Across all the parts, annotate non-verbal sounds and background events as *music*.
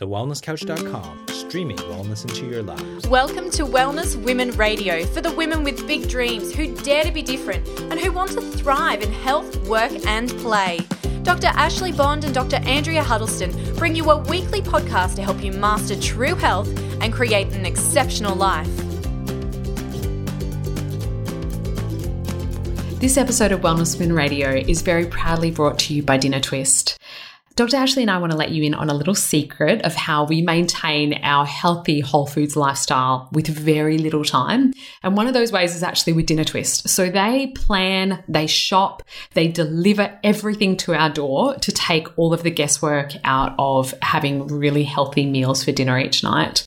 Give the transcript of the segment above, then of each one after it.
TheWellnessCouch.com, streaming wellness into your lives. Welcome to Wellness Women Radio for the women with big dreams who dare to be different and who want to thrive in health, work, and play. Dr. Ashley Bond and Dr. Andrea Huddleston bring you a weekly podcast to help you master true health and create an exceptional life. This episode of Wellness Women Radio is very proudly brought to you by Dinner Twist. Dr. Ashley and I want to let you in on a little secret of how we maintain our healthy whole foods lifestyle with very little time. And one of those ways is actually with Dinner Twist. So they plan, they shop, they deliver everything to our door to take all of the guesswork out of having really healthy meals for dinner each night.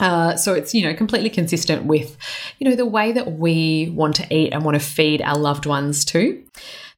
Uh, so it's you know completely consistent with you know the way that we want to eat and want to feed our loved ones too.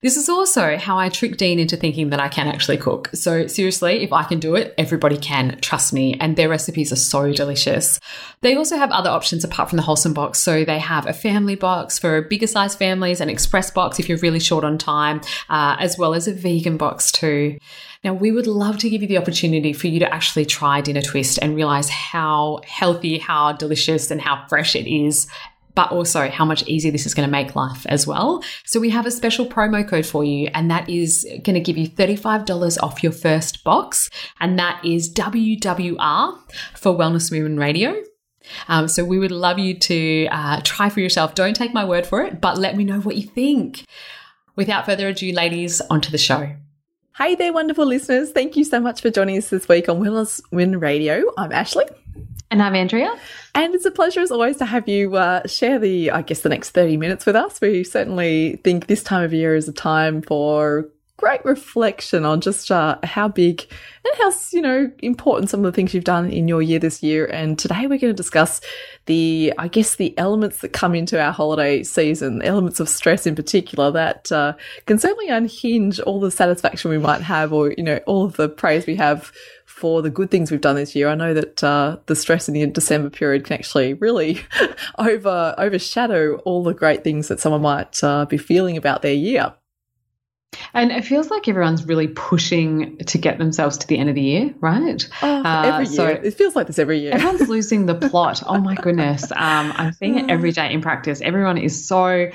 This is also how I trick Dean into thinking that I can actually cook. So seriously, if I can do it, everybody can. Trust me. And their recipes are so delicious. They also have other options apart from the wholesome box. So they have a family box for bigger size families, an express box if you're really short on time, uh, as well as a vegan box too. Now, we would love to give you the opportunity for you to actually try Dinner Twist and realize how healthy, how delicious, and how fresh it is but also how much easier this is going to make life as well. So we have a special promo code for you, and that is going to give you $35 off your first box, and that is WWR for Wellness Women Radio. Um, so we would love you to uh, try for yourself. Don't take my word for it, but let me know what you think. Without further ado, ladies, onto the show. Hey there, wonderful listeners. Thank you so much for joining us this week on Wellness Women Radio. I'm Ashley. And I'm Andrea. And it's a pleasure, as always, to have you uh, share the, I guess, the next 30 minutes with us. We certainly think this time of year is a time for great reflection on just uh, how big and how you know important some of the things you've done in your year this year. And today we're going to discuss the, I guess, the elements that come into our holiday season, The elements of stress in particular that uh, can certainly unhinge all the satisfaction we might have, or you know, all of the praise we have for the good things we've done this year. I know that uh, the stress in the December period can actually really *laughs* over overshadow all the great things that someone might uh, be feeling about their year. And it feels like everyone's really pushing to get themselves to the end of the year, right? Oh, uh, every year. So it feels like this every year. everyone's *laughs* losing the plot. Oh my goodness. Um, I'm seeing it every day in practice. Everyone is so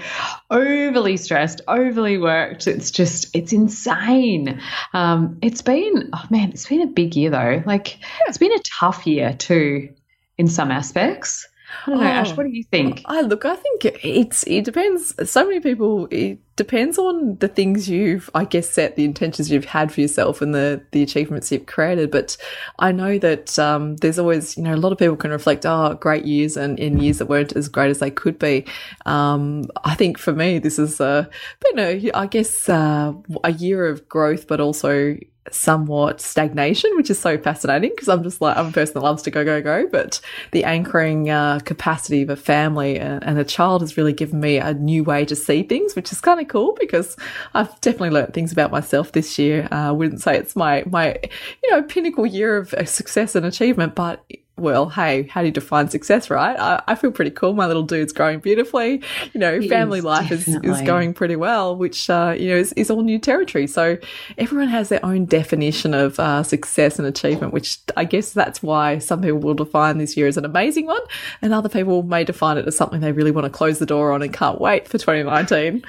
overly stressed, overly worked. It's just, it's insane. Um, it's been, oh man, it's been a big year though. Like, it's been a tough year too in some aspects. I don't know, oh, Ash. What do you think? I look. I think it's it depends. So many people. It depends on the things you've, I guess, set the intentions you've had for yourself and the the achievements you've created. But I know that um, there's always, you know, a lot of people can reflect, oh, great years and in years that weren't as great as they could be. Um, I think for me, this is a, been a, I guess, uh, a year of growth, but also somewhat stagnation, which is so fascinating because I'm just like, I'm a person that loves to go, go, go. But the anchoring uh, capacity of a family and, and, a child has really given me a new way to see things, which is kind of cool because I've definitely learned things about myself this year. Uh, I wouldn't say it's my, my, you know, pinnacle year of success and achievement, but well, hey, how do you define success, right? I, I, feel pretty cool. My little dude's growing beautifully. You know, family is, life is, is going pretty well, which, uh, you know, is, is all new territory. So everyone has their own definition of uh, success and achievement, which I guess that's why some people will define this year as an amazing one and other people may define it as something they really want to close the door on and can't wait for 2019.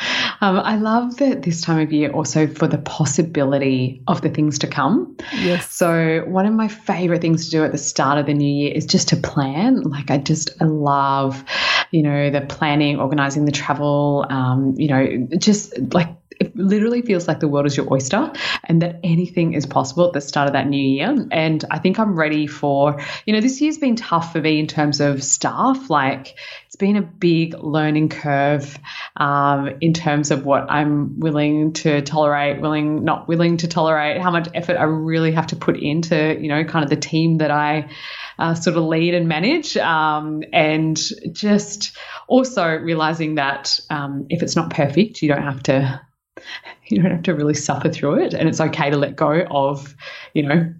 *laughs* Um, I love that this time of year also for the possibility of the things to come. Yes. So one of my favorite things to do at the start of the new year is just to plan. Like I just I love, you know, the planning, organizing the travel, um, you know, just like it literally feels like the world is your oyster and that anything is possible at the start of that new year. And I think I'm ready for, you know, this year's been tough for me in terms of staff. Like been a big learning curve um, in terms of what I'm willing to tolerate, willing, not willing to tolerate, how much effort I really have to put into, you know, kind of the team that I uh, sort of lead and manage. Um, and just also realizing that um, if it's not perfect, you don't have to *laughs* you don't have to really suffer through it and it's okay to let go of you know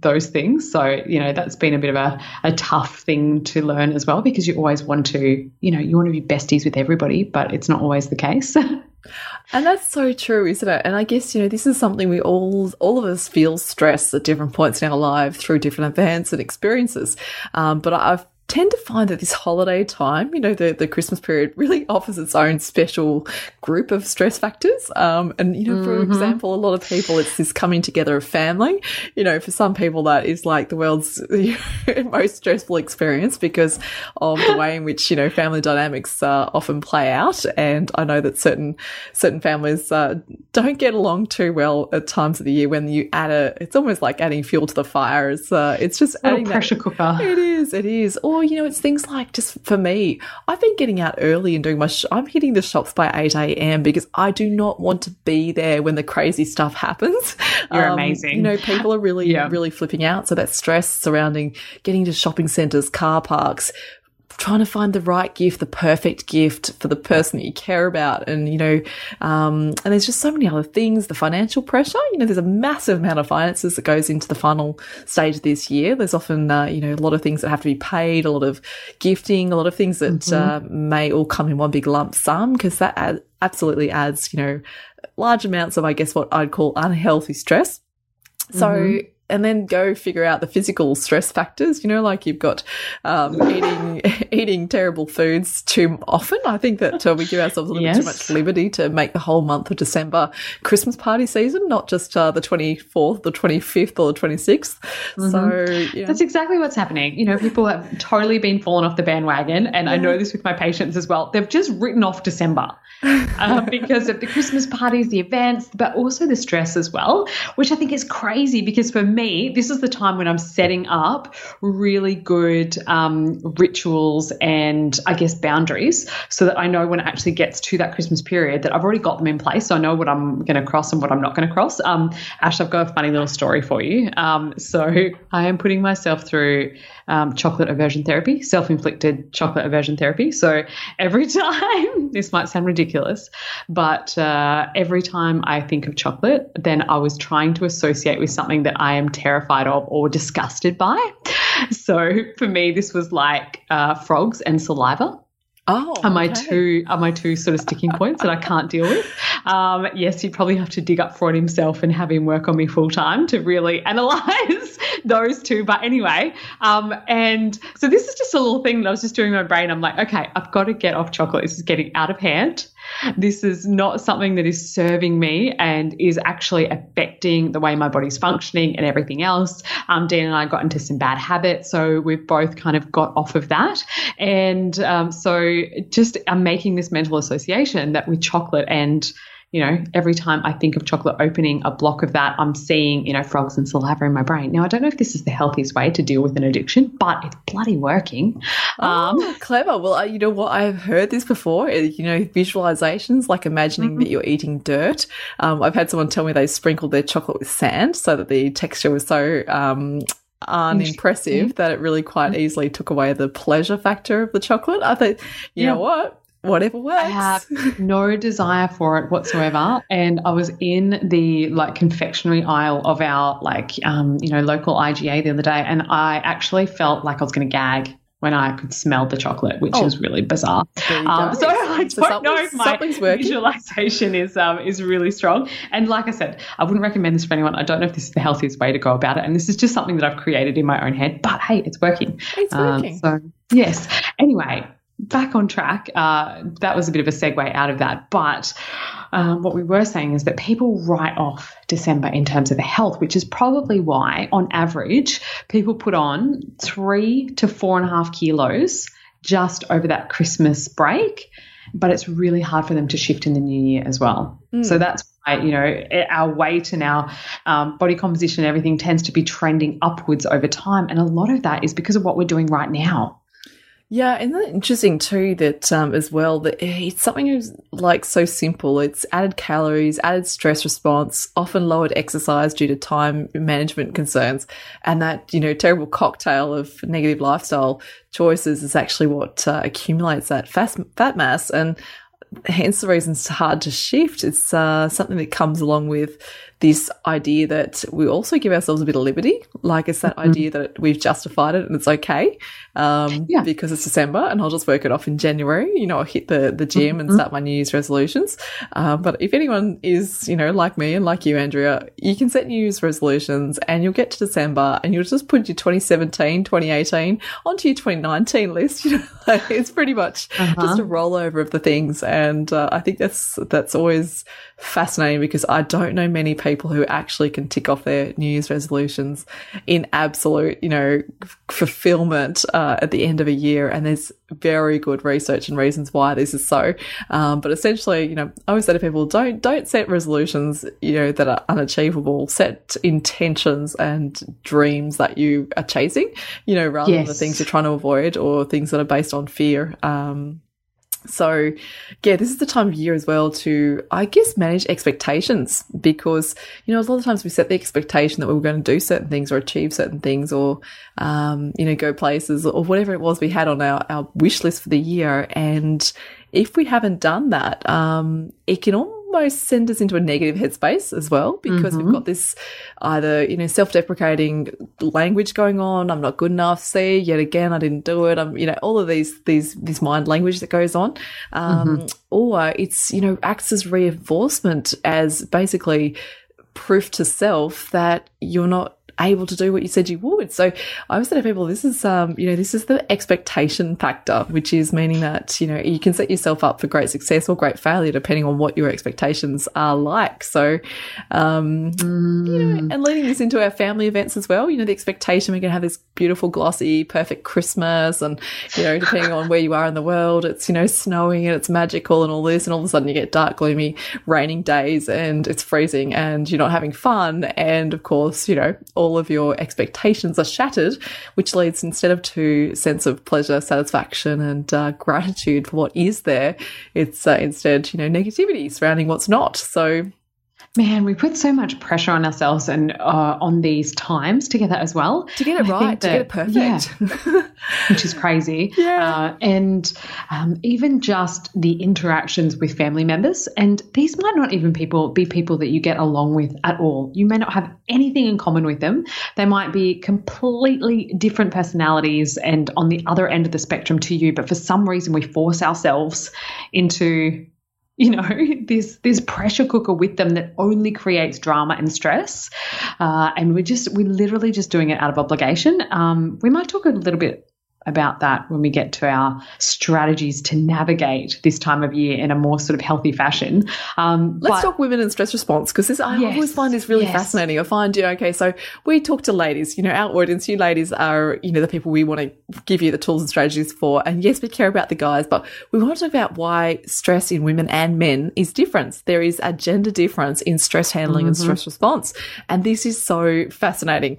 those things so you know that's been a bit of a, a tough thing to learn as well because you always want to you know you want to be besties with everybody but it's not always the case *laughs* And that's so true, isn't it? And I guess, you know, this is something we all, all of us feel stress at different points in our life through different events and experiences. Um, but I've tend to find that this holiday time, you know, the, the Christmas period really offers its own special group of stress factors. Um, and, you know, for mm -hmm. example, a lot of people, it's this coming together of family. You know, for some people, that is like the world's *laughs* most stressful experience because of the way in which, you know, family dynamics uh, often play out. And I know that certain, certain families uh, don't get along too well at times of the year when you add a, it's almost like adding fuel to the fire. It's, uh, it's just adding pressure that, cooker. It is, it is. Or, you know, it's things like just for me, I've been getting out early and doing my, I'm hitting the shops by 8 a.m. because I do not want to be there when the crazy stuff happens. *laughs* You're um, amazing. You know, people are really, yeah. really flipping out. So that stress surrounding getting to shopping centers, car parks, trying to find the right gift, the perfect gift for the person that you care about. And, you know, um, and there's just so many other things, the financial pressure, you know, there's a massive amount of finances that goes into the final stage of this year. There's often, uh, you know, a lot of things that have to be paid, a lot of gifting, a lot of things that mm-hmm. uh, may all come in one big lump sum because that ad- absolutely adds, you know, large amounts of, I guess, what I'd call unhealthy stress. So, mm-hmm and then go figure out the physical stress factors. You know, like you've got um, eating *laughs* eating terrible foods too often. I think that uh, we give ourselves a little yes. bit too much liberty to make the whole month of December Christmas party season, not just uh, the twenty fourth, the twenty fifth, or the twenty sixth. mm mm-hmm. So yeah. that's exactly what's happening. You know, people have totally been fallen off the bandwagon, and yeah. I know this with my patients as well. They've just written off December. um, *laughs* because of the Christmas parties, the events, but also the stress as well, which I think is crazy because for me, this is the time when I'm setting up really good um, rituals and I guess boundaries so that I know when it actually gets to that Christmas period that I've already got them in place. So I know what I'm going to cross and what I'm not going to cross. Um, Ash, I've got a funny little story for you. Um, so I am putting myself through um, chocolate aversion therapy, self inflicted chocolate aversion therapy. So every *laughs* time, this might sound ridiculous, but uh, every time I think of chocolate, then I was trying to associate with something that I am terrified of or disgusted by. *laughs* So for me, this was like uh, frogs and saliva. Oh, are my okay. two are my two sort of sticking points that I can't deal with. Um, yes, you'd probably have to dig up Freud himself and have him work on me full time to really *laughs* analyze those two. But anyway, um, and so this is just a little thing that I was just doing in my brain. I'm like, okay, I've got to get off chocolate. This is getting out of hand. This is not something that is serving me and is actually affecting the way my body's functioning and everything else. Um, Dean and I got into some bad habits, so we've both kind of got off of that. And um, so just I'm making this mental association that with chocolate and you know, every time I think of chocolate opening a block of that, I'm seeing, you know, frogs and saliva in my brain. Now, I don't know if this is the healthiest way to deal with an addiction, but it's bloody working. Um, oh, clever. Well, you know what? I've heard this before, eh, you know, visualizations, like imagining mm-hmm. that you're eating dirt. Um, I've had someone tell me they sprinkled their chocolate with sand so that the texture was so, um, unimpressive that it really quite mm-hmm. easily took away the pleasure factor of the chocolate. I thought, you yeah. know what? Whatever works. I have no desire for it whatsoever. And I was in the like confectionery aisle of our like um, you know, local IGA the other day and I actually felt like I was gonna gag when I could smell the chocolate, which oh, is really bizarre. Um, so I don't so know if my visualization is um, is really strong. And like I said, I wouldn't recommend this for anyone. I don't know if this is the healthiest way to go about it. And this is just something that I've created in my own head. But hey, it's working. It's working. Um, so yes. Anyway, back on track. Uh, that was a bit of a segue out of that. But um, what we were saying is that people write off December in terms of their health, which is probably why, on average, people put on three to four and a half kilos just over that Christmas break. But it's really hard for them to shift in the new year as well. Mm. So that's why, you know, our weight and our um, body composition and everything tends to be trending upwards over time. And a lot of that is because of what we're doing right now. Yeah, it interesting too that um, as well that it's something that's like so simple. It's added calories, added stress response, often lowered exercise due to time management concerns, and that you know terrible cocktail of negative lifestyle choices is actually what uh, accumulates that fat fat mass and. Hence the reason it's hard to shift. It's uh, something that comes along with this idea that we also give ourselves a bit of liberty. Like it's that mm-hmm. idea that we've justified it and it's okay um, yeah. because it's December and I'll just work it off in January. You know, I'll hit the, the gym mm-hmm. and start my New Year's resolutions. Uh, but if anyone is, you know, like me and like you, Andrea, you can set New Year's resolutions and you'll get to December and you'll just put your 2017, 2018 onto your 2019 list. *laughs* You know, it's pretty much uh-huh. just a rollover of the things. And uh, I think that's, that's always fascinating because I don't know many people who actually can tick off their New Year's resolutions in absolute, you know, fulfillment uh, at the end of a year. And there's very good research and reasons why this is so. Um, but essentially, you know, I always say to people, don't don't set resolutions, you know, that are unachievable. Set intentions and dreams that you are chasing, you know, rather yes. than the things you're trying to avoid or things that are based on fear. Um, so, yeah, this is the time of year as well to, I guess, manage expectations because, you know, a lot of times we set the expectation that we were going to do certain things or achieve certain things or, um, you know, go places or whatever it was we had on our, our wish list for the year. And if we haven't done that, um, it can almost almost send us into a negative headspace as well because mm-hmm. we've got this either, you know, self deprecating language going on. I'm not good enough. See, yet again, I didn't do it. I'm, you know, all of these, these, this mind language that goes on. Um, mm-hmm. or it's, you know, acts as reinforcement as basically proof to self that you're not able to do what you said you would. So I always say to people, this is, um, you know, this is the expectation factor, which is meaning that, you know, you can set yourself up for great success or great failure depending on what your expectations are like. So, um, mm. you know, mm. and leading this into our family events as well, you know, the expectation we're going to have this beautiful, glossy, perfect Christmas and, you know, depending on where you are in the world, it's, you know, snowing and it's magical and all this. And all of a sudden you get dark, gloomy, raining days and it's freezing and you're not having fun. And of course, you know, all all of your expectations are shattered, which leads instead of to sense of pleasure, satisfaction, and uh, gratitude for what is there, it's uh, instead you know negativity surrounding what's not. So Man, we put so much pressure on ourselves and uh, on these times together as well. To get it right, that, to get it perfect. Yeah, *laughs* which is crazy. Yeah. Uh, and um, even just the interactions with family members. And these might not even people be people that you get along with at all. You may not have anything in common with them. They might be completely different personalities and on the other end of the spectrum to you. But for some reason, we force ourselves into *laughs* you know this this pressure cooker with them that only creates drama and stress. Uh, and we're just we're literally just doing it out of obligation. Um, we might talk a little bit about that when we get to our strategies to navigate this time of year in a more sort of healthy fashion. Um, Let's but, talk women and stress response because this I yes, always find this really yes. fascinating. I find you know, okay, so we talk to ladies. You know, our audience, you ladies are you know the people we want to give you the tools and strategies for. And yes, we care about the guys, but we want to talk about why stress in women and men is different. There is a gender difference in stress handling mm-hmm. and stress response, and this is so fascinating.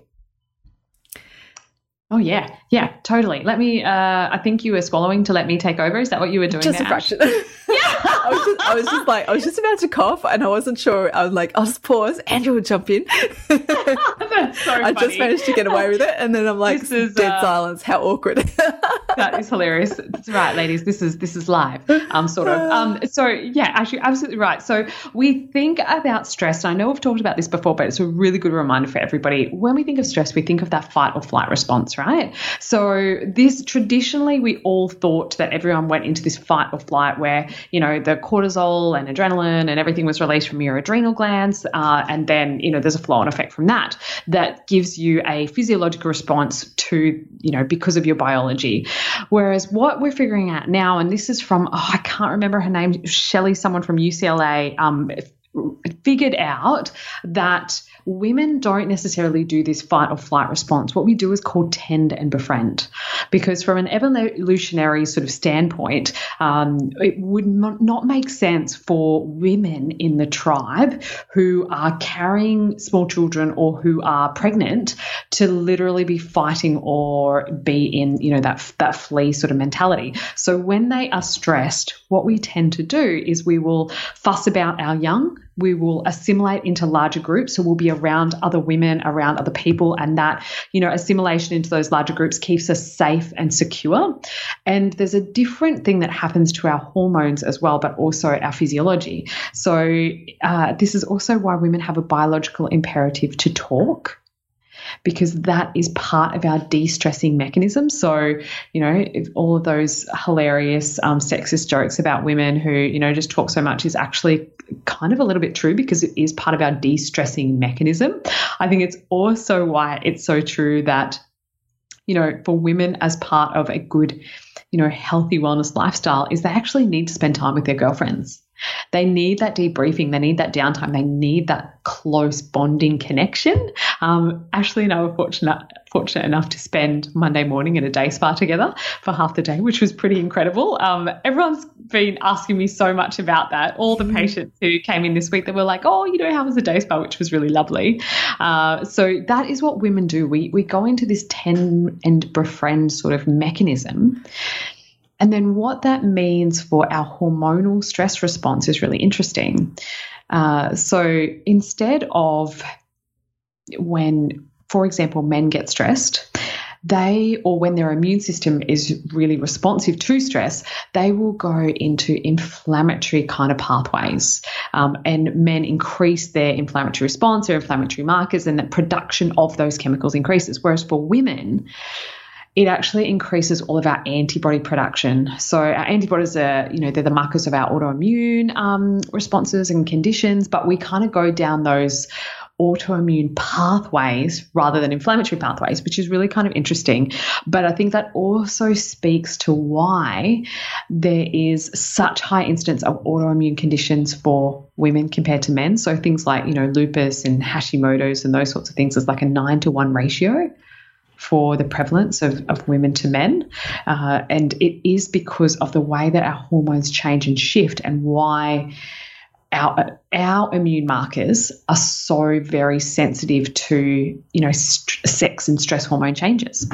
Oh yeah, yeah, totally. Let me. Uh, I think you were swallowing to let me take over. Is that what you were doing? Just a fraction. *laughs* I was, just, I was just like, I was just about to cough, and I wasn't sure. I was like, I'll just pause. Andrea will jump in. *laughs* That's so I just managed to get away with it, and then I'm like, is, dead uh, silence. How awkward. *laughs* that is hilarious. That's right, ladies. This is this is live. Um, sort of. Um, so yeah, actually, absolutely right. So we think about stress. I know we've talked about this before, but it's a really good reminder for everybody. When we think of stress, we think of that fight or flight response, right? So this traditionally, we all thought that everyone went into this fight or flight where you know the cortisol and adrenaline and everything was released from your adrenal glands. Uh, and then, you know, there's a flow on effect from that that gives you a physiological response to, you know, because of your biology. Whereas what we're figuring out now, and this is from, oh, I can't remember her name, Shelley, someone from UCLA, um, figured out that women don't necessarily do this fight or flight response. What we do is called tend and befriend, because from an evolutionary sort of standpoint, um, it would not make sense for women in the tribe who are carrying small children or who are pregnant to literally be fighting or be in, you know, that that flee sort of mentality. So when they are stressed, what we tend to do is we will fuss about our young we will assimilate into larger groups. So we'll be around other women, around other people, and that, you know, assimilation into those larger groups keeps us safe and secure. And there's a different thing that happens to our hormones as well, but also our physiology. So uh, this is also why women have a biological imperative to talk because that is part of our de-stressing mechanism. So, you know, all of those hilarious um, sexist jokes about women who, you know, just talk so much is actually kind of a little bit true because it is part of our de-stressing mechanism. I think it's also why it's so true that, you know, for women as part of a good, you know, healthy wellness lifestyle is they actually need to spend time with their girlfriends. They need that debriefing. They need that downtime. They need that close bonding connection. Um, Ashley and I were fortunate fortunate enough to spend Monday morning at a day spa together for half the day, which was pretty incredible. Um, everyone's been asking me so much about that. All the patients who came in this week that were like, "Oh, you know, how was the day spa?" which was really lovely. Uh, so that is what women do. We we go into this tend and befriend sort of mechanism and then what that means for our hormonal stress response is really interesting. Uh, so instead of when, for example, men get stressed, they, or when their immune system is really responsive to stress, they will go into inflammatory kind of pathways. Um, and men increase their inflammatory response, their inflammatory markers, and the production of those chemicals increases. Whereas for women, it actually increases all of our antibody production. So our antibodies are, you know, they're the markers of our autoimmune um, responses and conditions, but we kind of go down those autoimmune pathways rather than inflammatory pathways, which is really kind of interesting. But I think that also speaks to why there is such high incidence of autoimmune conditions for women compared to men. So things like, you know, lupus and Hashimoto's and those sorts of things is like a nine to one ratio for the prevalence of, of women to men. Uh, and it is because of the way that our hormones change and shift and why our our immune markers are so very sensitive to you know st- sex and stress hormone changes.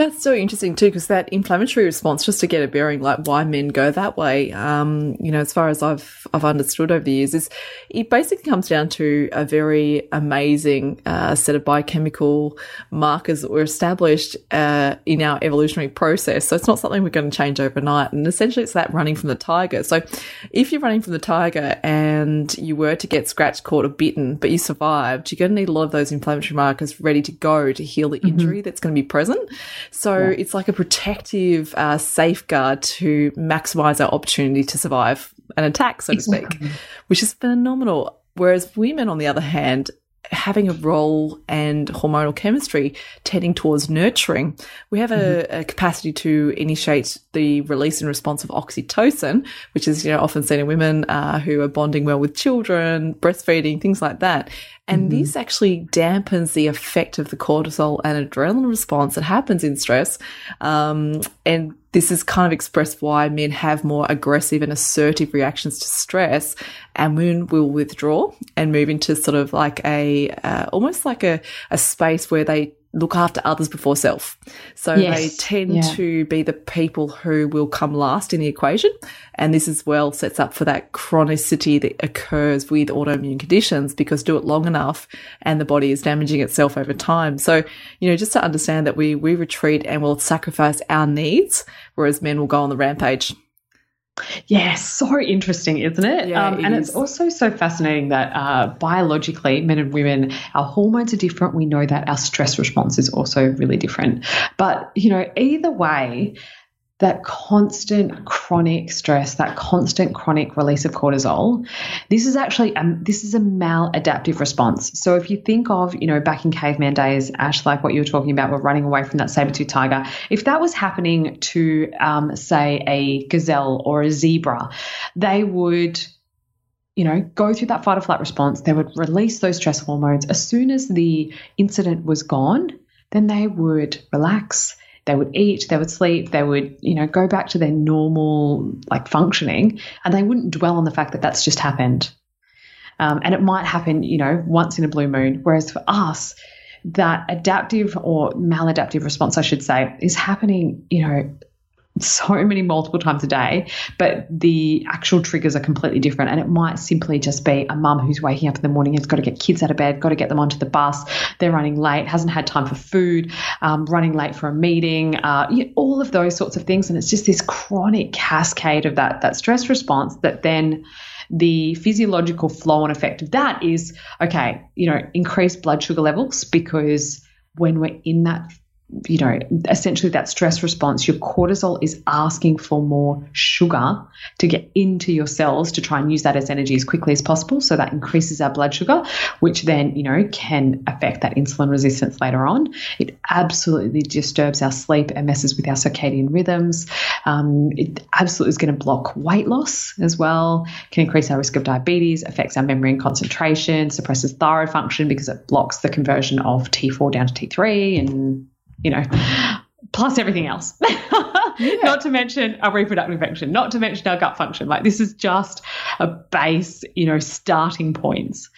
That's so interesting too, because that inflammatory response, just to get a bearing, like why men go that way, um, you know, as far as I've I've understood over the years, is it basically comes down to a very amazing uh, set of biochemical markers that were established uh, in our evolutionary process. So it's not something we're going to change overnight, and essentially it's that running from the tiger. So if you're running from the tiger and you were to get scratched, caught, or bitten, but you survived, you're going to need a lot of those inflammatory markers ready to go to heal the mm-hmm. injury mm-hmm. that's going to be present. So yeah. it's like a protective uh, safeguard to maximize our opportunity to survive an attack, so to speak, which is phenomenal. Whereas women, on the other hand, having a role and hormonal chemistry tending towards nurturing, we have a, mm-hmm. a, capacity to initiate the release and response of oxytocin, which is you know often seen in women uh, who are bonding well with children, breastfeeding, things like that. And mm-hmm. this actually dampens the effect of the cortisol and adrenaline response that happens in stress. Um, and this is kind of expressed why men have more aggressive and assertive reactions to stress and women will withdraw and move into sort of like a, uh, almost like a, a space where they look after others before self. So yes. they tend yeah. to be the people who will come last in the equation. And this as well sets up for that chronicity that occurs with autoimmune conditions because do it long enough and the body is damaging itself over time. So, you know, just to understand that we, we retreat and will sacrifice our needs, whereas men will go on the rampage. Yeah, so interesting, isn't it? Yeah, um, it and is. it's also so fascinating that uh, biologically, men and women, our hormones are different. We know that our stress response is also really different. But, you know, either way, that constant chronic stress, that constant chronic release of cortisol, this is actually um, this is a maladaptive response. So if you think of, you know, back in caveman days, Ash, like what you were talking about, we're running away from that saber-tooth tiger. If that was happening to, um, say, a gazelle or a zebra, they would you know, go through that fight or flight response. They would release those stress hormones. As soon as the incident was gone, then they would relax. They would eat, they would sleep, they would, you know, go back to their normal like functioning, and they wouldn't dwell on the fact that that's just happened. Um, and it might happen, you know, once in a blue moon. Whereas for us, that adaptive or maladaptive response, I should say, is happening, you know, so many multiple times a day, but the actual triggers are completely different. And it might simply just be a mum who's waking up in the morning, has got to get kids out of bed, got to get them onto the bus, they're running late, hasn't had time for food, um, running late for a meeting, uh, you know, all of those sorts of things. And it's just this chronic cascade of that that stress response that then the physiological flow and effect of that is okay, you know, increased blood sugar levels because when we're in that you know, essentially that stress response, your cortisol is asking for more sugar to get into your cells to try and use that as energy as quickly as possible. So that increases our blood sugar, which then, you know, can affect that insulin resistance later on. It absolutely disturbs our sleep and messes with our circadian rhythms. Um, it absolutely is going to block weight loss as well, can increase our risk of diabetes, affects our memory and concentration, suppresses thyroid function because it blocks the conversion of T4 down to T3 and you know, plus everything else. *laughs* Yeah. not to mention our reproductive function, not to mention our gut function. Like this is just a base, you know, starting points.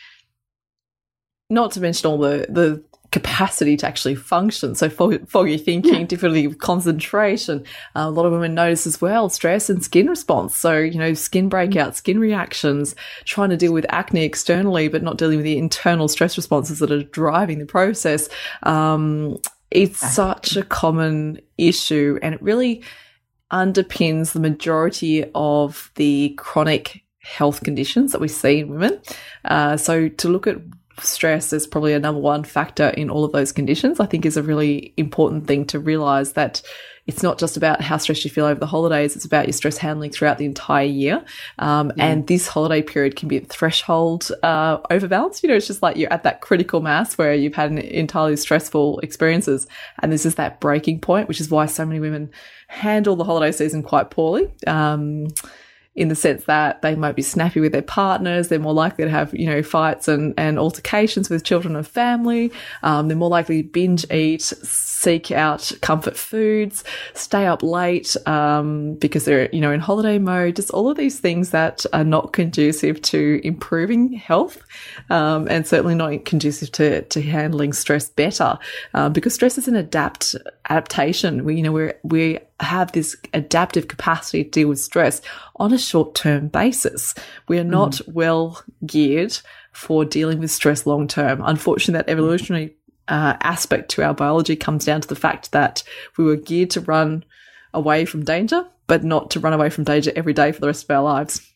Not to mention all the the capacity to actually function. So foggy thinking, yeah. difficulty with concentration. Uh, a lot of women notice as well stress and skin response. So, you know, skin breakouts, skin reactions, trying to deal with acne externally, but not dealing with the internal stress responses that are driving the process. Um, it's such a common issue and it really underpins the majority of the chronic health conditions that we see in women. Uh, so to look at stress is probably a number one factor in all of those conditions, I think is a really important thing to realize that it's not just about how stressed you feel over the holidays, it's about your stress handling throughout the entire year. Um, mm. And this holiday period can be a threshold uh, overbalance. You know, it's just like you're at that critical mass where you've had an entirely stressful experiences. And this is that breaking point, which is why so many women handle the holiday season quite poorly. Um, in the sense that they might be snappy with their partners. They're more likely to have, you know, fights and, and altercations with children and family. Um, they're more likely to binge eat, seek out comfort foods, stay up late, um, because they're, you know, in holiday mode. Just all of these things that are not conducive to improving health, um, and certainly not conducive to, to handling stress better, uh, because stress is an adapt adaptation. We, you know, we we have this adaptive capacity to deal with stress on a short term basis. We are not mm. well geared for dealing with stress long term. Unfortunately, that evolutionary uh, aspect to our biology comes down to the fact that we were geared to run away from danger, but not to run away from danger every day for the rest of our lives.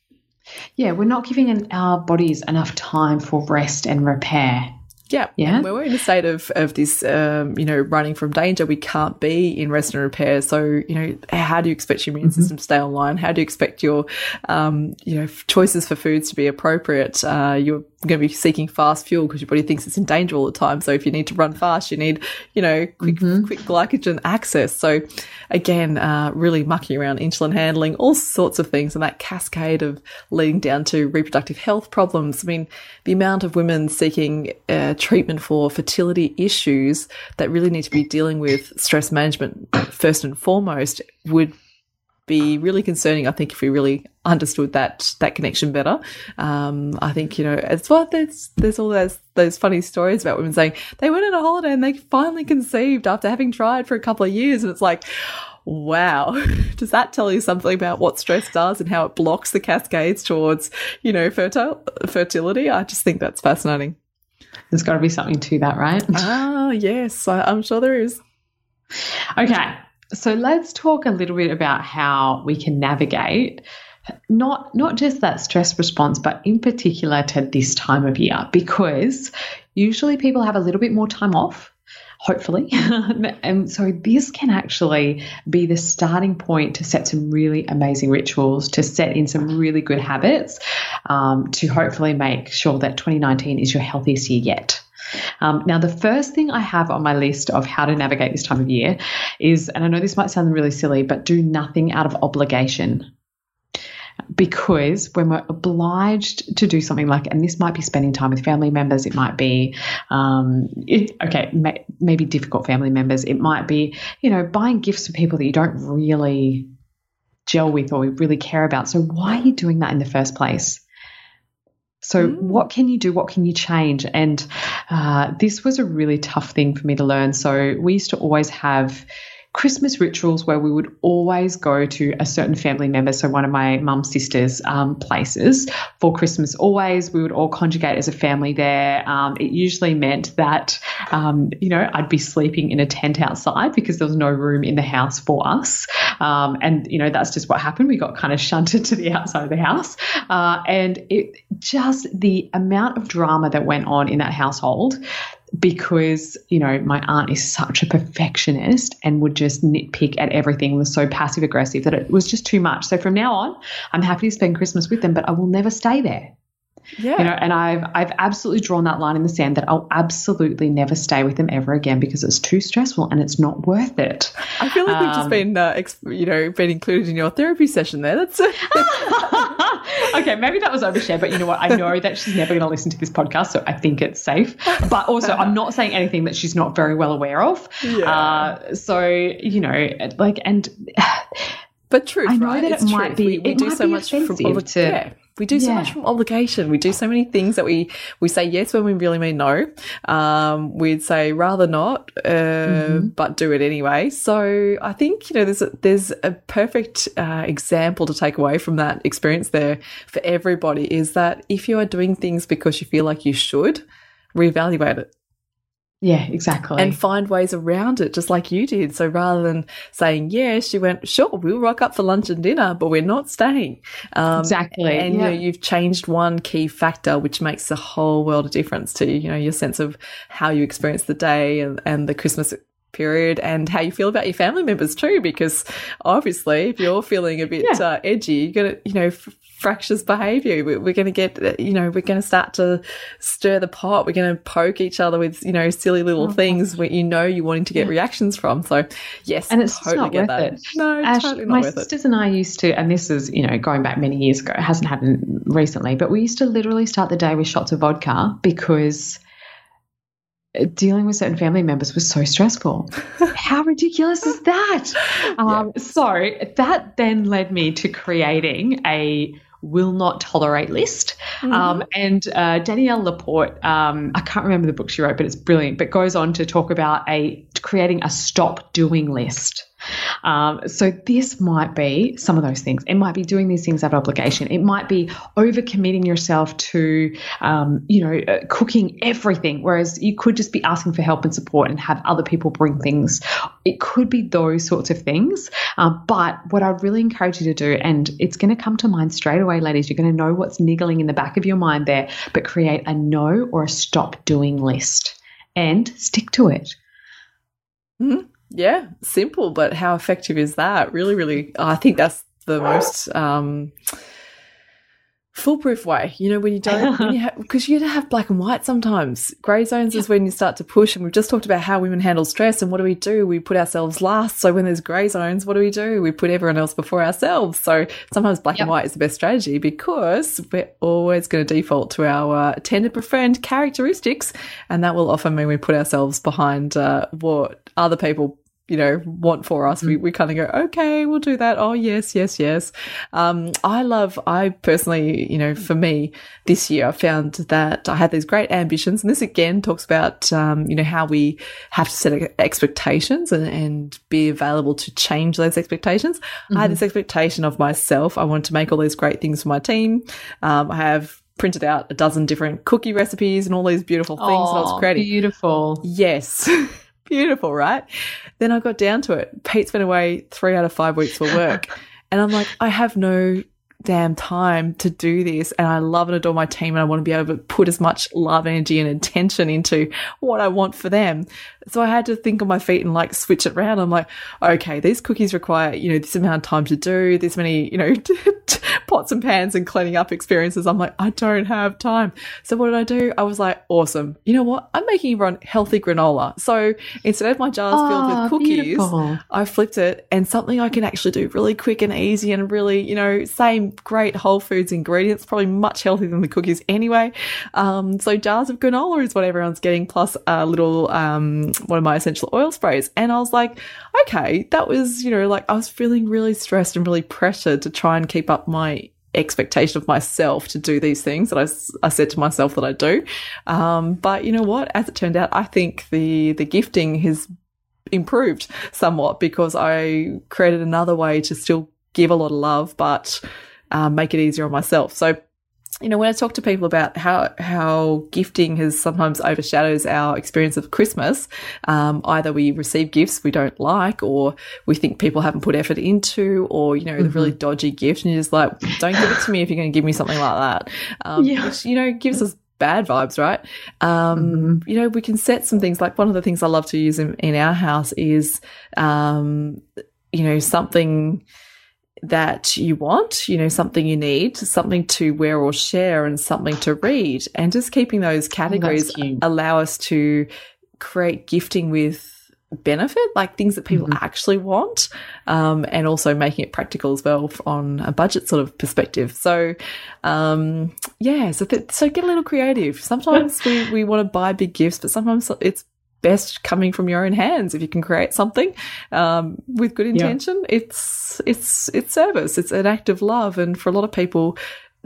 Yeah, we're not giving our bodies enough time for rest and repair. Yeah. Yeah. When we're in a state of, of this, um, you know, running from danger, we can't be in rest and repair. So, you know, how do you expect your immune mm-hmm. system to stay online? How do you expect your, um, you know, choices for foods to be appropriate? Uh, you're going to be seeking fast fuel because your body thinks it's in danger all the time. So if you need to run fast, you need, you know, quick, mm-hmm. quick glycogen access. So again, uh, really mucking around insulin handling, all sorts of things. And that cascade of leading down to reproductive health problems. I mean, the amount of women seeking uh, treatment for fertility issues that really need to be dealing with stress management first and foremost would be really concerning. I think if we really understood that that connection better, um, I think you know it's what there's there's all those those funny stories about women saying they went on a holiday and they finally conceived after having tried for a couple of years, and it's like. Wow. *laughs* Does that tell you something about what stress does and how it blocks the cascades towards, you know, fertile fertility? I just think that's fascinating. There's got to be something to that, right? Ah, yes, I, I'm sure there is. Okay, so let's talk a little bit about how we can navigate not not just that stress response, but in particular to this time of year, because usually people have a little bit more time off. Hopefully. *laughs* and so, this can actually be the starting point to set some really amazing rituals, to set in some really good habits, um, to hopefully make sure that 2019 is your healthiest year yet. Um, now, the first thing I have on my list of how to navigate this time of year is, and I know this might sound really silly, but do nothing out of obligation. because when we're obliged to do something like, and this might be spending time with family members, it might be, um, it, okay, may, maybe difficult family members, it might be, you know, buying gifts for people that you don't really gel with or really care about. So why are you doing that in the first place? So, mm. what can you do? What can you change? And uh, this was a really tough thing for me to learn. So, we used to always have Christmas rituals where we would always go to a certain family member, so one of my mum's sisters' um, places for Christmas. Always, we would all conjugate as a family there. Um, it usually meant that, um, you know, I'd be sleeping in a tent outside because there was no room in the house for us. Um, and, you know, that's just what happened. We got kind of *laughs* shunted to the outside of the house. Uh, and it just the amount of drama that went on in that household because you know my aunt is such a perfectionist and would just nitpick at everything was so passive aggressive that it was just too much. So from now on i'm happy to spend christmas with them but i will never stay there yeah. You know, and I've I've absolutely drawn that line in the sand that I'll absolutely never stay with them ever again because it's too stressful and it's not worth it. I feel like um, we've just um, been, uh, you know, been included in your therapy session there. That's *laughs* okay. Maybe that was overshare, but you know what? I know that she's never going to listen to this podcast, so I think it's safe. But also, I'm not saying anything that she's not very well aware of. Yeah. Uh, so you know, like and. *sighs* But truth, I know right? that it's it might truth. be. We, we do so much from to, yeah we do so yeah. much from obligation. We do so many things that we, we say yes when we really mean no. Um, we'd say rather not, uh, mm-hmm. but do it anyway. So I think, you know, there's a, there's a perfect uh, example to take away from that experience there for everybody is that if you are doing things because you feel like you should, reevaluate it. Yeah, exactly. And find ways around it, just like you did. So rather than saying yes, you went, sure, we'll rock up for lunch and dinner, but we're not staying. Um, exactly. And yeah. you know, you've changed one key factor, which makes a whole world of difference to, you know, your sense of how you experience the day and, and the Christmas period and how you feel about your family members too because obviously if you're feeling a bit yeah. uh, edgy you're gonna you know fractious behavior. We're, we're going to get, you know, we're going to start to stir the pot. We're going to poke each other with, you know, silly little oh, things where you know you're wanting to get yeah. reactions from. So, yes, and it's totally not worth that. it. No, Ash, totally my sisters it. and I used to, and this is, you know, going back many years ago. It hasn't happened recently, but we used to literally start the day with shots of vodka because dealing with certain family members was so stressful. *laughs* How ridiculous is that? Um, yeah. So that then led me to creating a will not tolerate list. Mm-hmm. Um, and uh, Danielle LaPorte, um, I can't remember the book she wrote, but it's brilliant, but goes on to talk about a creating a stop doing list. Um, so this might be some of those things. It might be doing these things out of obligation. It might be overcommitting yourself to, um, you know, uh, cooking everything, whereas you could just be asking for help and support and have other people bring things. It could be those sorts of things. Um, but what I really encourage you to do, and it's going to come to mind straight away, ladies, you're going to know what's niggling in the back of your mind there, but create a no or a stop doing list and stick to it. Mm-hmm. Yeah, simple, but how effective is that? Really, really, I think that's the most um, foolproof way. You know, when you don't, because you, *laughs* you have black and white sometimes. Grey zones is when you start to push, and we've just talked about how women handle stress. And what do we do? We put ourselves last. So when there's grey zones, what do we do? We put everyone else before ourselves. So sometimes black yep. and white is the best strategy because we're always going to default to our uh, tended preferred characteristics, and that will often mean we put ourselves behind uh, what other people you know, want for us. Mm. We, we kind of go, okay, we'll do that. Oh, yes, yes, yes. Um, I love, I personally, you know, for me this year, I found that I had these great ambitions. And this again talks about, um, you know, how we have to set expectations and, and be available to change those expectations. Mm-hmm. I had mm-hmm. this expectation of myself. I wanted to make all these great things for my team. Um, I have printed out a dozen different cookie recipes and all these beautiful things oh, that I was creating. Beautiful. Yes. *laughs* Beautiful, right? Then I got down to it. Pete's been away three out of five weeks for work. *laughs* and I'm like, I have no damn time to do this. And I love and adore my team and I want to be able to put as much love, energy and attention into what I want for them. So I had to think on my feet and like switch it around. I'm like, okay, these cookies require, you know, this amount of time to do, this many, you know, *laughs* pots and pans and cleaning up experiences. I'm like, I don't have time. So what did I do? I was like, awesome. You know what? I'm making everyone healthy granola. So instead of my jars oh, filled with ah, cookies, beautiful. I flipped it and something I can actually do really quick and easy and really, you know, same great whole foods ingredients, probably much healthier than the cookies anyway. Um, so jars of granola is what everyone's getting plus a little, um, one of my essential oil sprays. And I was like, okay, that was, you know, like I was feeling really stressed and really pressured to try and keep up my expectation of myself to do these things that I, I said to myself that I do. Um, but you know what? As it turned out, I think the, the gifting has improved somewhat because I created another way to still give a lot of love, but um, make it easier on myself. So you know, when I talk to people about how how gifting has sometimes overshadows our experience of Christmas, um, either we receive gifts we don't like, or we think people haven't put effort into, or you know, mm-hmm. the really dodgy gift, and you're just like, don't give it to me if you're going to give me something like that, um, yeah. which you know gives us bad vibes, right? Um, mm-hmm. You know, we can set some things like one of the things I love to use in, in our house is, um, you know, something that you want, you know, something you need, something to wear or share, and something to read. And just keeping those categories allow us to create gifting with benefit, like things that people mm-hmm. actually want, um, and also making it practical as well on a budget sort of perspective. So, um, yeah, so th- so get a little creative. Sometimes *laughs* we, we want to buy big gifts, but sometimes it's best coming from your own hands if you can create something um, with good intention yeah. it's it's it's service it's an act of love and for a lot of people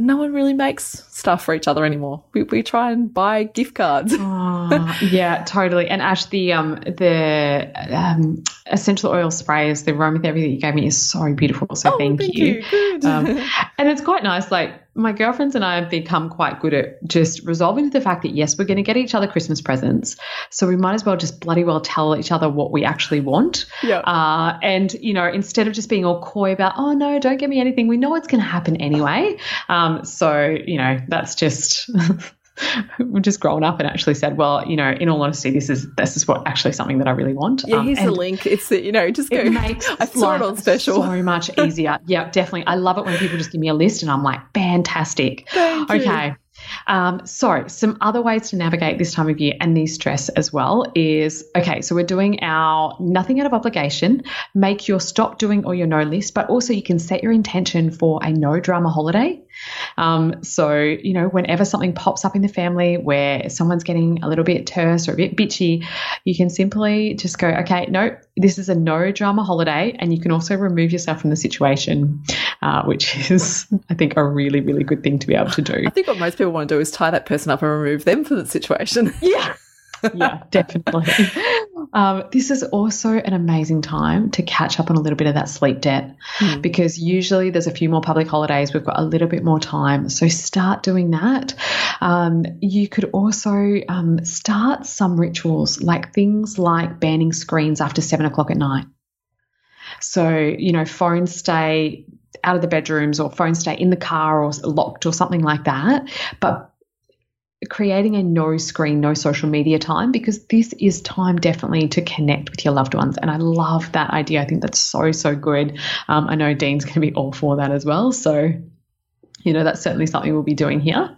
no one really makes stuff for each other anymore. We, we try and buy gift cards. oh, *laughs* yeah, totally. And Ash, the um the um, essential oil sprays, the aromatherapy that you gave me is so beautiful. So oh, thank, thank you. you. Um, *laughs* and it's quite nice. Like my girlfriends and I have become quite good at just resolving to the fact that yes, we're going to get each other Christmas presents, so we might as well just bloody well tell each other what we actually want. Yeah. Uh, and you know, instead of just being all coy about, oh no, don't get me anything, we know it's going to happen anyway. Um, so you know, that's just *laughs* we've *laughs* just grown up and actually said, well, you know, in all honesty, this is this is what actually something that I really want. Yeah, um, here's the link. It's the you know, just go. It *laughs* makes I saw it on special. So much *laughs* easier. yeah, definitely. I love it when people just give me a list and I'm like, fantastic. Thank okay. You. Um, so, some other ways to navigate this time of year and the stress as well is okay, so we're doing our nothing out of obligation, make your stop doing or your no list, but also you can set your intention for a no drama holiday. Um, so, you know, whenever something pops up in the family where someone's getting a little bit terse or a bit bitchy, you can simply just go, okay, no, this is a no drama holiday. And you can also remove yourself from the situation, uh, which is, I think, a really, really good thing to be able to do. I think what most people want to do is tie that person up and remove them from the situation. Yeah. Yeah, *laughs* definitely. Um, this is also an amazing time to catch up on a little bit of that sleep debt mm. because usually there's a few more public holidays. We've got a little bit more time. So start doing that. Um, you could also um, start some rituals like things like banning screens after seven o'clock at night. So, you know, phones stay out of the bedrooms or phones stay in the car or locked or something like that. But creating a no screen, no social media time because this is time definitely to connect with your loved ones. And I love that idea. I think that's so, so good. Um, I know Dean's going to be all for that as well. So, you know, that's certainly something we'll be doing here.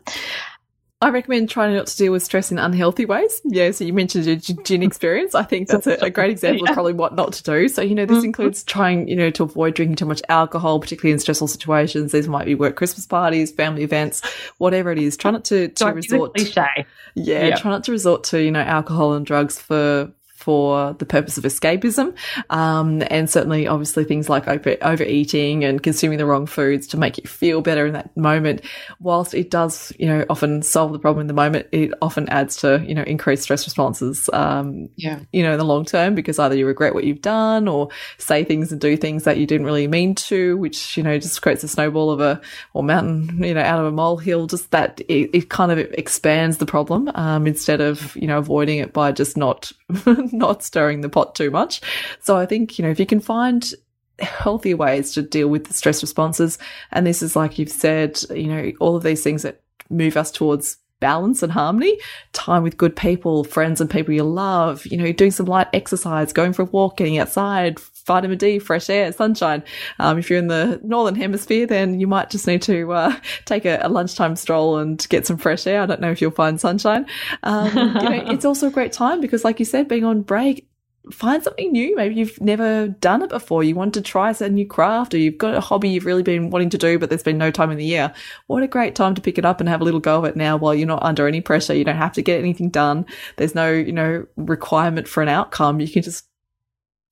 I recommend trying not to deal with stress in unhealthy ways. Yeah, so you mentioned your gin experience. I think that's a, a great example yeah. of probably what not to do. So, you know, this mm-hmm. includes trying, you know, to avoid drinking too much alcohol, particularly in stressful situations. These might be work Christmas parties, family events, whatever it is. Try not to, to resort. Cliche. Yeah, yep. try not to resort to, you know, alcohol and drugs for for the purpose of escapism. Um, and certainly, obviously, things like over- overeating and consuming the wrong foods to make you feel better in that moment. Whilst it does, you know, often solve the problem in the moment, it often adds to, you know, increased stress responses, um, yeah. you know, in the long term, because either you regret what you've done or say things and do things that you didn't really mean to, which, you know, just creates a snowball of a, or mountain, you know, out of a molehill, just that it, it kind of expands the problem, um, instead of, you know, avoiding it by just not *laughs* *laughs* not stirring the pot too much. So I think, you know, if you can find healthier ways to deal with the stress responses, and this is like you've said, you know, all of these things that move us towards balance and harmony, time with good people, friends and people you love, you know, doing some light exercise, going for a walk, getting outside, vitamin D, fresh air, sunshine. Um, if you're in the northern hemisphere, then you might just need to uh, *laughs* take a, a, lunchtime stroll and get some fresh air. I don't know if you'll find sunshine. Um, you know, it's *laughs* also a great time because, like you said, being on break, find something new. Maybe you've never done it before. You want to try a new craft or you've got a hobby you've really been wanting to do, but there's been no time in the year. What a great time to pick it up and have a little go of it now while you're not under any pressure. You don't have to get anything done. There's no, you know, requirement for an outcome. You can just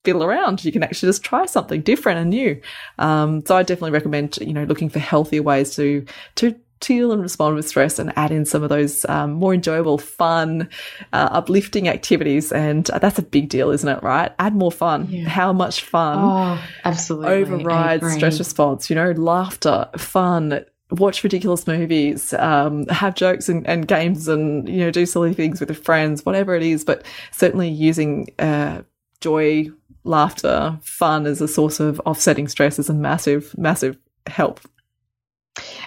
fiddle around. You can actually just try something different and new. Um, so I definitely recommend, you know, looking for healthier ways to, to deal and respond with stress and add in some of those um, more enjoyable, fun, uh, uplifting activities. And that's a big deal, isn't it? Right? Add more fun. Yeah. How much fun? Oh, absolutely. Overrides stress response, you know, laughter, fun, watch ridiculous movies, um, have jokes and, and, games and, you know, do silly things with friends, whatever it is, but certainly using, uh, joy, laughter, fun as a source of offsetting stress is a massive, massive help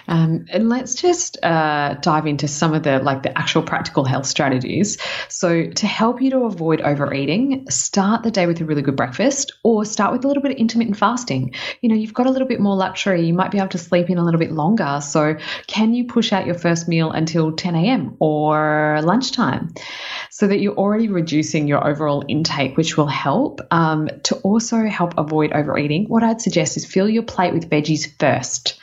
um, and let's just uh, dive into some of the like the actual practical health strategies. So to help you to avoid overeating, start the day with a really good breakfast, or start with a little bit of intermittent fasting. You know, you've got a little bit more luxury. You might be able to sleep in a little bit longer. So can you push out your first meal until 10 a.m. or lunchtime, so that you're already reducing your overall intake, which will help. Um, to also help avoid overeating, what I'd suggest is fill your plate with veggies first.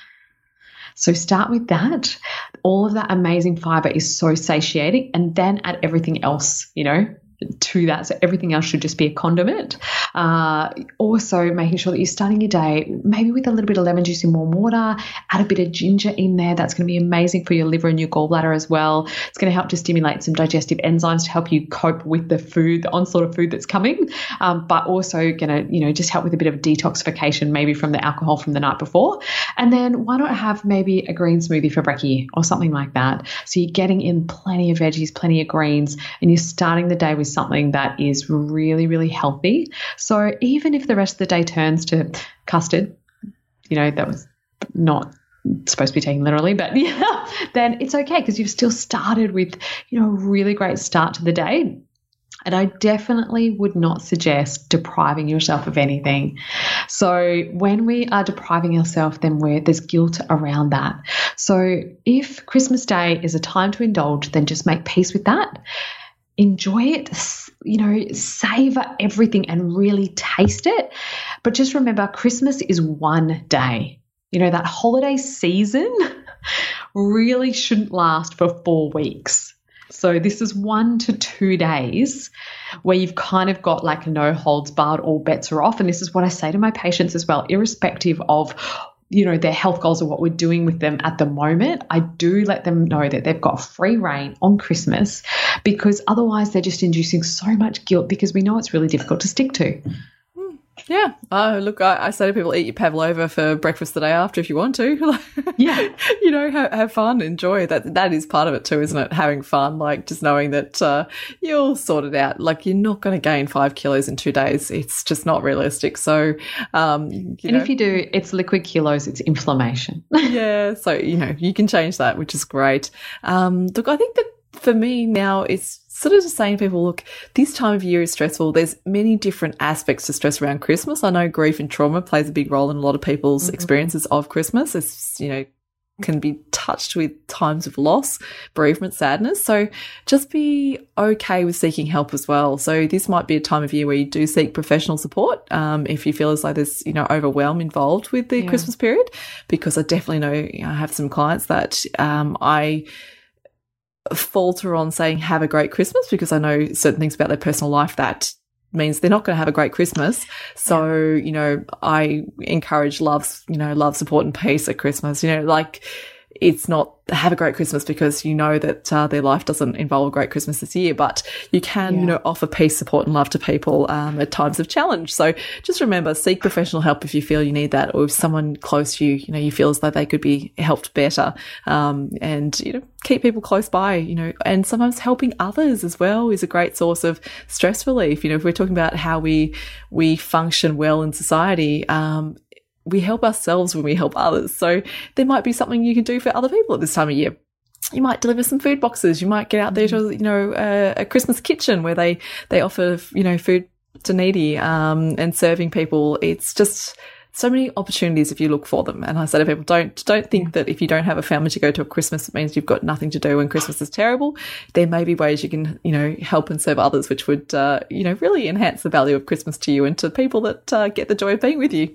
So start with that. All of that amazing fiber is so satiating, and then add everything else, you know, to that. So everything else should just be a condiment. Uh, also, making sure that you're starting your day maybe with a little bit of lemon juice in warm water, add a bit of ginger in there. That's going to be amazing for your liver and your gallbladder as well. It's going to help to stimulate some digestive enzymes to help you cope with the food, the onslaught of food that's coming, um, but also going to, you know, just help with a bit of detoxification, maybe from the alcohol from the night before. And then why not have maybe a green smoothie for brekkie or something like that? So you're getting in plenty of veggies, plenty of greens, and you're starting the day with something that is really, really healthy. So even if the rest of the day turns to custard, you know, that was not supposed to be taken literally, but *laughs* yeah, then it's okay because you've still started with, you know, a really great start to the day. And I definitely would not suggest depriving yourself of anything. So when we are depriving ourselves, then we're, there's guilt around that. So if Christmas Day is a time to indulge, then just make peace with that enjoy it, you know, savor everything and really taste it. But just remember, Christmas is one day. You know, that holiday season *laughs* really shouldn't last for four weeks. So this is one to two days where you've kind of got like no holds barred, all bets are off. And this is what I say to my patients as well, irrespective of you know, their health goals or what we're doing with them at the moment, I do let them know that they've got free rein on Christmas because otherwise they're just inducing so much guilt because we know it's really difficult to stick to. Yeah. Oh, look, I, I, say to people, eat your pavlova for breakfast the day after if you want to. *laughs* yeah. You know, have, have, fun, enjoy that. That is part of it too, isn't it? Having fun, like just knowing that uh, you'll sort it out. Like you're not going to gain five kilos in two days. It's just not realistic. So, um, and know, if you do, it's liquid kilos. It's inflammation. *laughs* yeah. So you know you can change that, which is great. Um, look, I think that for me now it's sort of just saying to people, look, this time of year is stressful. There's many different aspects to stress around Christmas. I know grief and trauma plays a big role in a lot of people's mm-hmm. experiences of Christmas. It's, you know, can be touched with times of loss, bereavement, sadness. So just be okay with seeking help as well. So this might be a time of year where you do seek professional support um, if you feel as though there's you know overwhelm involved with the yeah. Christmas period. Because I definitely know you know, I have some clients that um, I falter on saying have a great Christmas because I know certain things about their personal life that means they're not going to have a great Christmas. So, you know, I encourage love, you know, love, support and peace at Christmas. You know, like it's not have a great Christmas because you know that uh, their life doesn't involve a great Christmas this year, but you can, yeah. you know, offer peace, support, and love to people um, at times of challenge. So just remember, seek professional help if you feel you need that, or if someone close to you, you know, you feel as though they could be helped better, um, and you know, keep people close by, you know, and sometimes helping others as well is a great source of stress relief. You know, if we're talking about how we we function well in society, um, we help ourselves when we help others. So there might be something you can do for other people at this time of year. You might deliver some food boxes. You might get out there to, you know, a, a Christmas kitchen where they, they offer, you know, food to needy um, and serving people. It's just so many opportunities if you look for them. And I say to people, don't don't think that if you don't have a family to go to a Christmas, it means you've got nothing to do and Christmas is terrible. There may be ways you can, you know, help and serve others, which would, uh, you know, really enhance the value of Christmas to you and to people that uh, get the joy of being with you.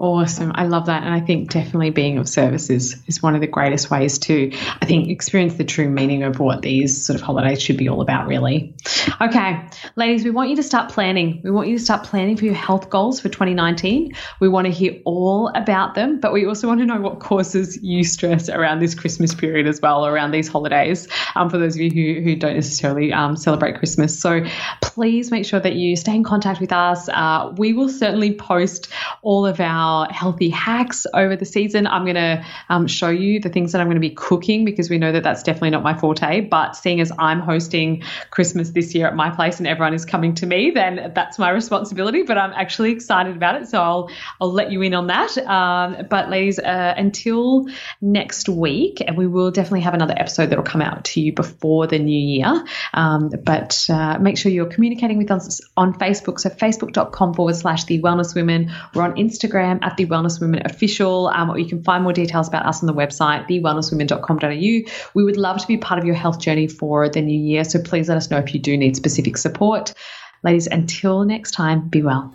Awesome. I love that. And I think definitely being of service is, is one of the greatest ways to, I think, experience the true meaning of what these sort of holidays should be all about, really. Okay, ladies, we want you to start planning. We want you to start planning for your health goals for 2019. We want to hear all about them, but we also want to know what causes you stress around this Christmas period as well, around these holidays, um, for those of you who, who don't necessarily um, celebrate Christmas. So please make sure that you stay in contact with us. Uh, we will certainly post all of our healthy hacks over the season. I'm going to um, show you the things that I'm going to be cooking because we know that that's definitely not my forte. But seeing as I'm hosting Christmas this year at my place and everyone is coming to me, then that's my responsibility. But I'm actually excited about it, so I'll I'll let you in on that. Um, but ladies, uh, until next week, and we will definitely have another episode that will come out to you before the new year. Um, but uh, make sure you're communicating with us on Facebook. So facebook.com forward slash the Wellness Women. We're on Instagram at the Wellness Women Official, um, or you can find more details about us on the website, thewellnesswomen.com.au. We would love to be part of your health journey for the new year, so please let us know if you do need specific support. Ladies, until next time, be well.